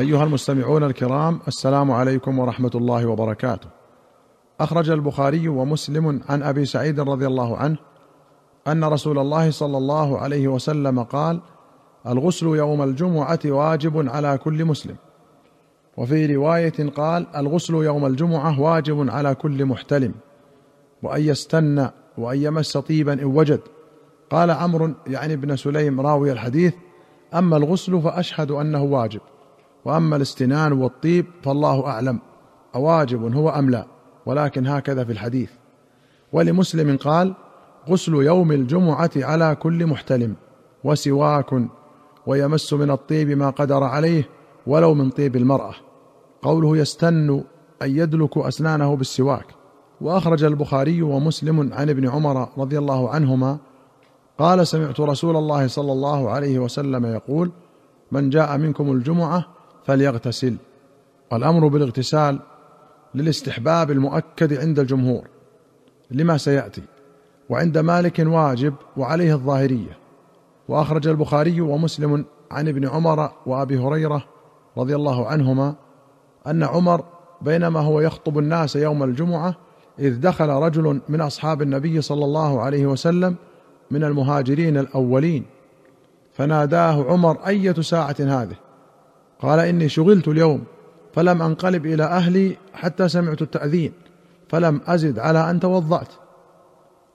أيها المستمعون الكرام السلام عليكم ورحمة الله وبركاته. أخرج البخاري ومسلم عن أبي سعيد رضي الله عنه أن رسول الله صلى الله عليه وسلم قال الغسل يوم الجمعة واجب على كل مسلم. وفي رواية قال الغسل يوم الجمعة واجب على كل محتلم وأن يستنى وأن يمس طيبا إن وجد. قال عمرو يعني ابن سليم راوي الحديث أما الغسل فأشهد أنه واجب. وأما الاستنان والطيب فالله أعلم أواجب هو أم لا ولكن هكذا في الحديث. ولمسلم قال غسل يوم الجمعة على كل محتلم وسواك ويمس من الطيب ما قدر عليه ولو من طيب المرأة. قوله يستن ان يدلك أسنانه بالسواك. وأخرج البخاري ومسلم عن ابن عمر رضي الله عنهما قال سمعت رسول الله صلى الله عليه وسلم يقول من جاء منكم الجمعة فليغتسل. والأمر بالاغتسال للاستحباب المؤكد عند الجمهور. لما سيأتي. وعند مالك واجب وعليه الظاهرية. وأخرج البخاري ومسلم عن ابن عمر وأبي هريرة رضي الله عنهما أن عمر بينما هو يخطب الناس يوم الجمعة إذ دخل رجل من أصحاب النبي صلى الله عليه وسلم من المهاجرين الأولين. فناداه عمر أية ساعة هذه؟ قال إني شغلت اليوم فلم أنقلب إلى أهلي حتى سمعت التأذين فلم أزد على أن توضأت.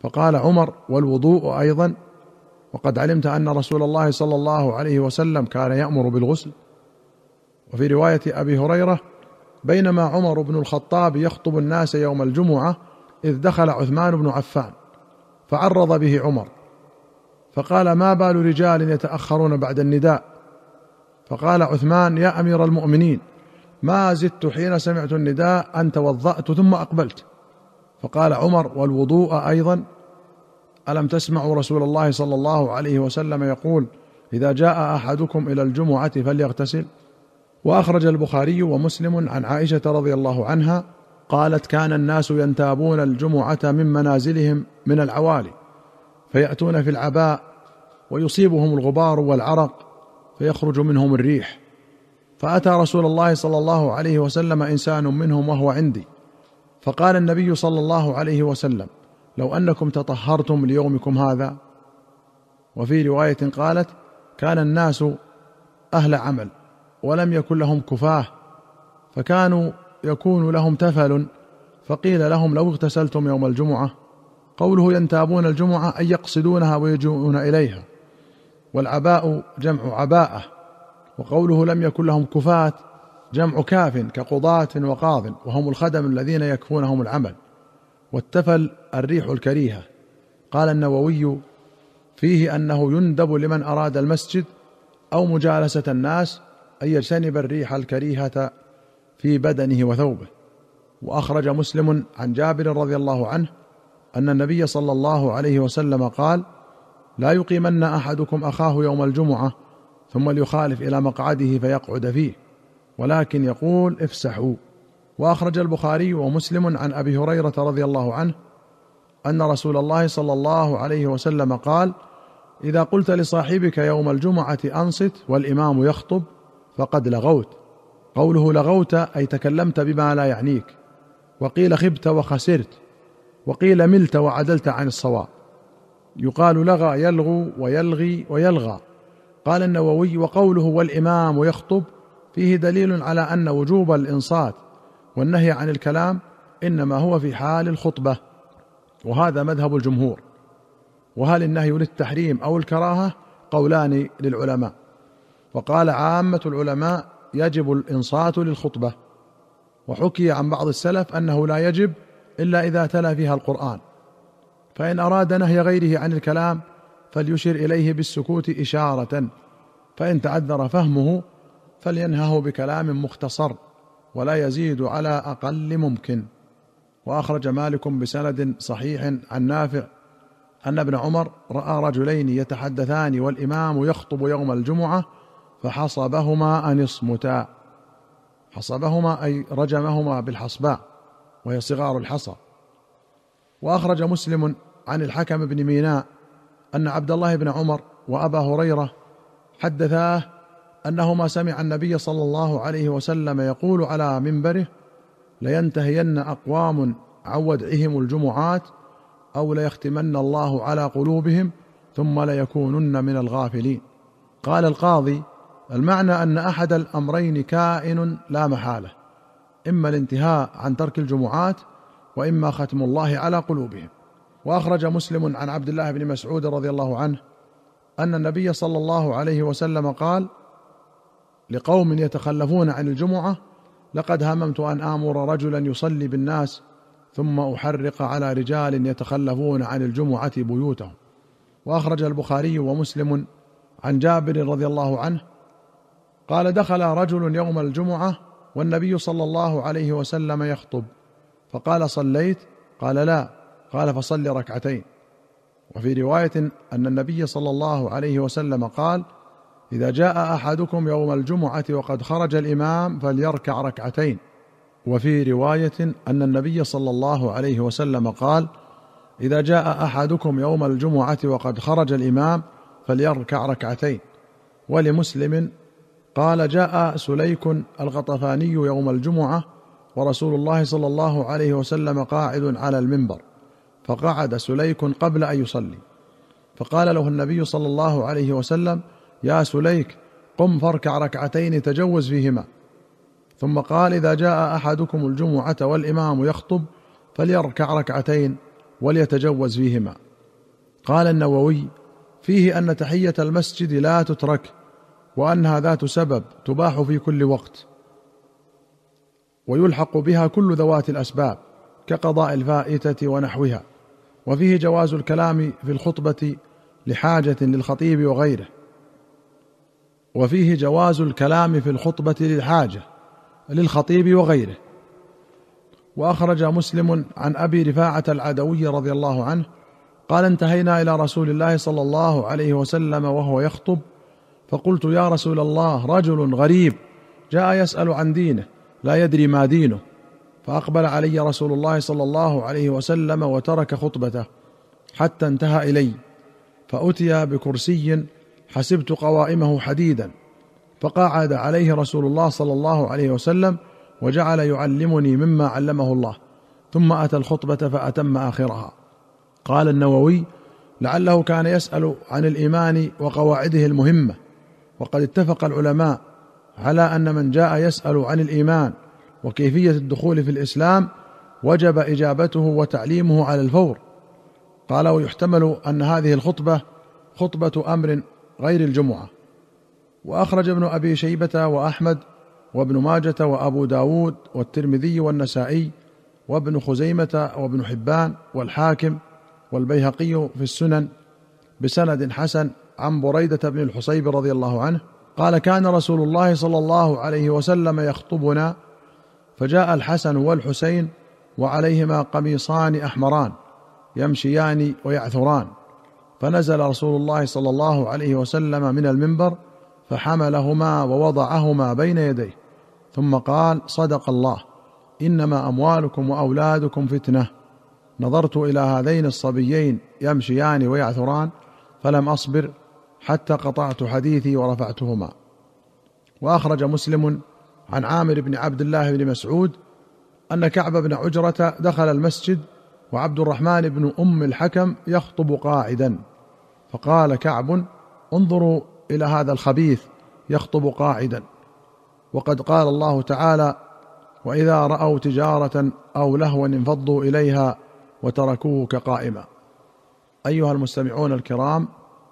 فقال عمر والوضوء أيضا وقد علمت أن رسول الله صلى الله عليه وسلم كان يأمر بالغسل. وفي رواية أبي هريرة بينما عمر بن الخطاب يخطب الناس يوم الجمعة إذ دخل عثمان بن عفان فعرض به عمر فقال ما بال رجال يتأخرون بعد النداء؟ فقال عثمان يا أمير المؤمنين ما زدت حين سمعت النداء أن توضأت ثم أقبلت. فقال عمر والوضوء أيضا. ألم تسمعوا رسول الله صلى الله عليه وسلم يقول إذا جاء أحدكم إلى الجمعة فليغتسل. وأخرج البخاري ومسلم عن عائشة رضي الله عنها قالت كان الناس ينتابون الجمعة من منازلهم من العوالي فيأتون في العباء ويصيبهم الغبار والعرق فيخرج منهم الريح. فأتى رسول الله صلى الله عليه وسلم إنسان منهم وهو عندي. فقال النبي صلى الله عليه وسلم لو أنكم تطهرتم ليومكم هذا. وفي رواية قالت كان الناس أهل عمل ولم يكن لهم كفاه فكانوا يكون لهم تفل فقيل لهم لو اغتسلتم يوم الجمعة. قوله ينتابون الجمعة أي يقصدونها ويجوءون إليها. والعباء جمع عباءة وقوله لم يكن لهم كفاة جمع كاف كقضاة وقاض وهم الخدم الذين يكفونهم العمل. والتفل الريح الكريهة. قال النووي فيه أنه يندب لمن أراد المسجد أو مجالسة الناس أن يجتنب الريح الكريهة في بدنه وثوبه. وأخرج مسلم عن جابر رضي الله عنه أن النبي صلى الله عليه وسلم قال لا يقيمن أحدكم أخاه يوم الجمعة ثم ليخالف إلى مقعده فيقعد فيه ولكن يقول افسحوا. وأخرج البخاري ومسلم عن أبي هريرة رضي الله عنه أن رسول الله صلى الله عليه وسلم قال إذا قلت لصاحبك يوم الجمعة أنصت والإمام يخطب فقد لغوت قوله لغوت أي تكلمت بما لا يعنيك وقيل خبت وخسرت وقيل ملت وعدلت عن الصواب. يقال لغى يلغو ويلغي ويلغى. قال النووي وقوله والإمام يخطب فيه دليل على أن وجوب الإنصات والنهي عن الكلام إنما هو في حال الخطبة. وهذا مذهب الجمهور. وهل النهي للتحريم أو الكراهة قولان للعلماء. وقال عامة العلماء يجب الإنصات للخطبة. وحكي عن بعض السلف أنه لا يجب إلا إذا تلا فيها القرآن. فإن أراد نهي غيره عن الكلام فليشر إليه بالسكوت إشارة. فإن تعذر فهمه فلينهه بكلام مختصر ولا يزيد على أقل ممكن. وأخرج مالك بسند صحيح عن نافع أن ابن عمر رأى رجلين يتحدثان والإمام يخطب يوم الجمعة فحصبهما أن اصمتا. حصبهما أي رجمهما بالحصباء وهي صغار الحصى. وأخرج مسلم عن الحكم بن ميناء أن عبد الله بن عمر وأبا هريرة حدثاه انه ما سمع النبي صلى الله عليه وسلم يقول على منبره لينتهين أقوام عن ودعهم الجمعات أو ليختمن الله على قلوبهم ثم ليكونن من الغافلين. قال القاضي المعنى أن أحد الأمرين كائن لا محالة إما الانتهاء عن ترك الجمعات وإما ختم الله على قلوبهم. وأخرج مسلم عن عبد الله بن مسعود رضي الله عنه أن النبي صلى الله عليه وسلم قال لقوم يتخلفون عن الجمعة لقد هممت أن آمر رجلا يصلي بالناس ثم أحرق على رجال يتخلفون عن الجمعة بيوتهم. وأخرج البخاري ومسلم عن جابر رضي الله عنه قال دخل رجل يوم الجمعة والنبي صلى الله عليه وسلم يخطب. فقال صليت؟ قال لا. قال فصل ركعتين. وفي رواية أن النبي صلى الله عليه وسلم قال إذا جاء أحدكم يوم الجمعة وقد خرج الإمام فليركع ركعتين. وفي رواية أن النبي صلى الله عليه وسلم قال إذا جاء أحدكم يوم الجمعة وقد خرج الإمام فليركع ركعتين. ولمسلم قال جاء سليك الغطفاني يوم الجمعة ورسول الله صلى الله عليه وسلم قاعد على المنبر فقعد سليك قبل أن يصلي. فقال له النبي صلى الله عليه وسلم يا سليك قم فاركع ركعتين تجوز فيهما. ثم قال إذا جاء أحدكم الجمعة والإمام يخطب فليركع ركعتين وليتجوز فيهما. قال النووي فيه أن تحية المسجد لا تترك وأنها ذات سبب تباح في كل وقت. ويلحق بها كل ذوات الأسباب كقضاء الفائتة ونحوها وفيه جواز الكلام في الخطبة لحاجة للخطيب وغيره. وفيه جواز الكلام في الخطبة للحاجة للخطيب وغيره. وأخرج مسلم عن أبي رفاعة العدوي رضي الله عنه قال انتهينا إلى رسول الله صلى الله عليه وسلم وهو يخطب فقلت يا رسول الله رجل غريب جاء يسأل عن دينه لا يدري ما دينه فأقبل علي رسول الله صلى الله عليه وسلم وترك خطبته حتى انتهى إلي فأتي بكرسي حسبت قوائمه حديدا فقعد عليه رسول الله صلى الله عليه وسلم وجعل يعلمني مما علمه الله ثم أتى الخطبة فأتم آخرها. قال النووي لعله كان يسأل عن الإيمان وقواعده المهمة وقد اتفق العلماء على أن من جاء يسأل عن الإيمان وكيفية الدخول في الإسلام وجب إجابته وتعليمه على الفور. قال ويحتمل أن هذه الخطبة خطبة أمر غير الجمعة. وأخرج ابن أبي شيبة وأحمد وابن ماجة وأبو داود والترمذي والنسائي وابن خزيمة وابن حبان والحاكم والبيهقي في السنن بسند حسن عن بريدة بن الحصيب رضي الله عنه قال كان رسول الله صلى الله عليه وسلم يخطبنا فجاء الحسن والحسين وعليهما قميصان أحمران يمشيان ويعثران فنزل رسول الله صلى الله عليه وسلم من المنبر فحملهما ووضعهما بين يديه ثم قال صدق الله إنما أموالكم وأولادكم فتنة نظرت إلى هذين الصبيين يمشيان ويعثران فلم أصبر حتى قطعت حديثي ورفعتهما. وأخرج مسلم عن عامر بن عبد الله بن مسعود أن كعب بن عجرة دخل المسجد وعبد الرحمن بن أم الحكم يخطب قاعدا. فقال كعب انظروا إلى هذا الخبيث يخطب قاعدا. وقد قال الله تعالى وإذا رأوا تجارة أو لهوا انفضوا إليها وتركوك قائما. أيها المستمعون الكرام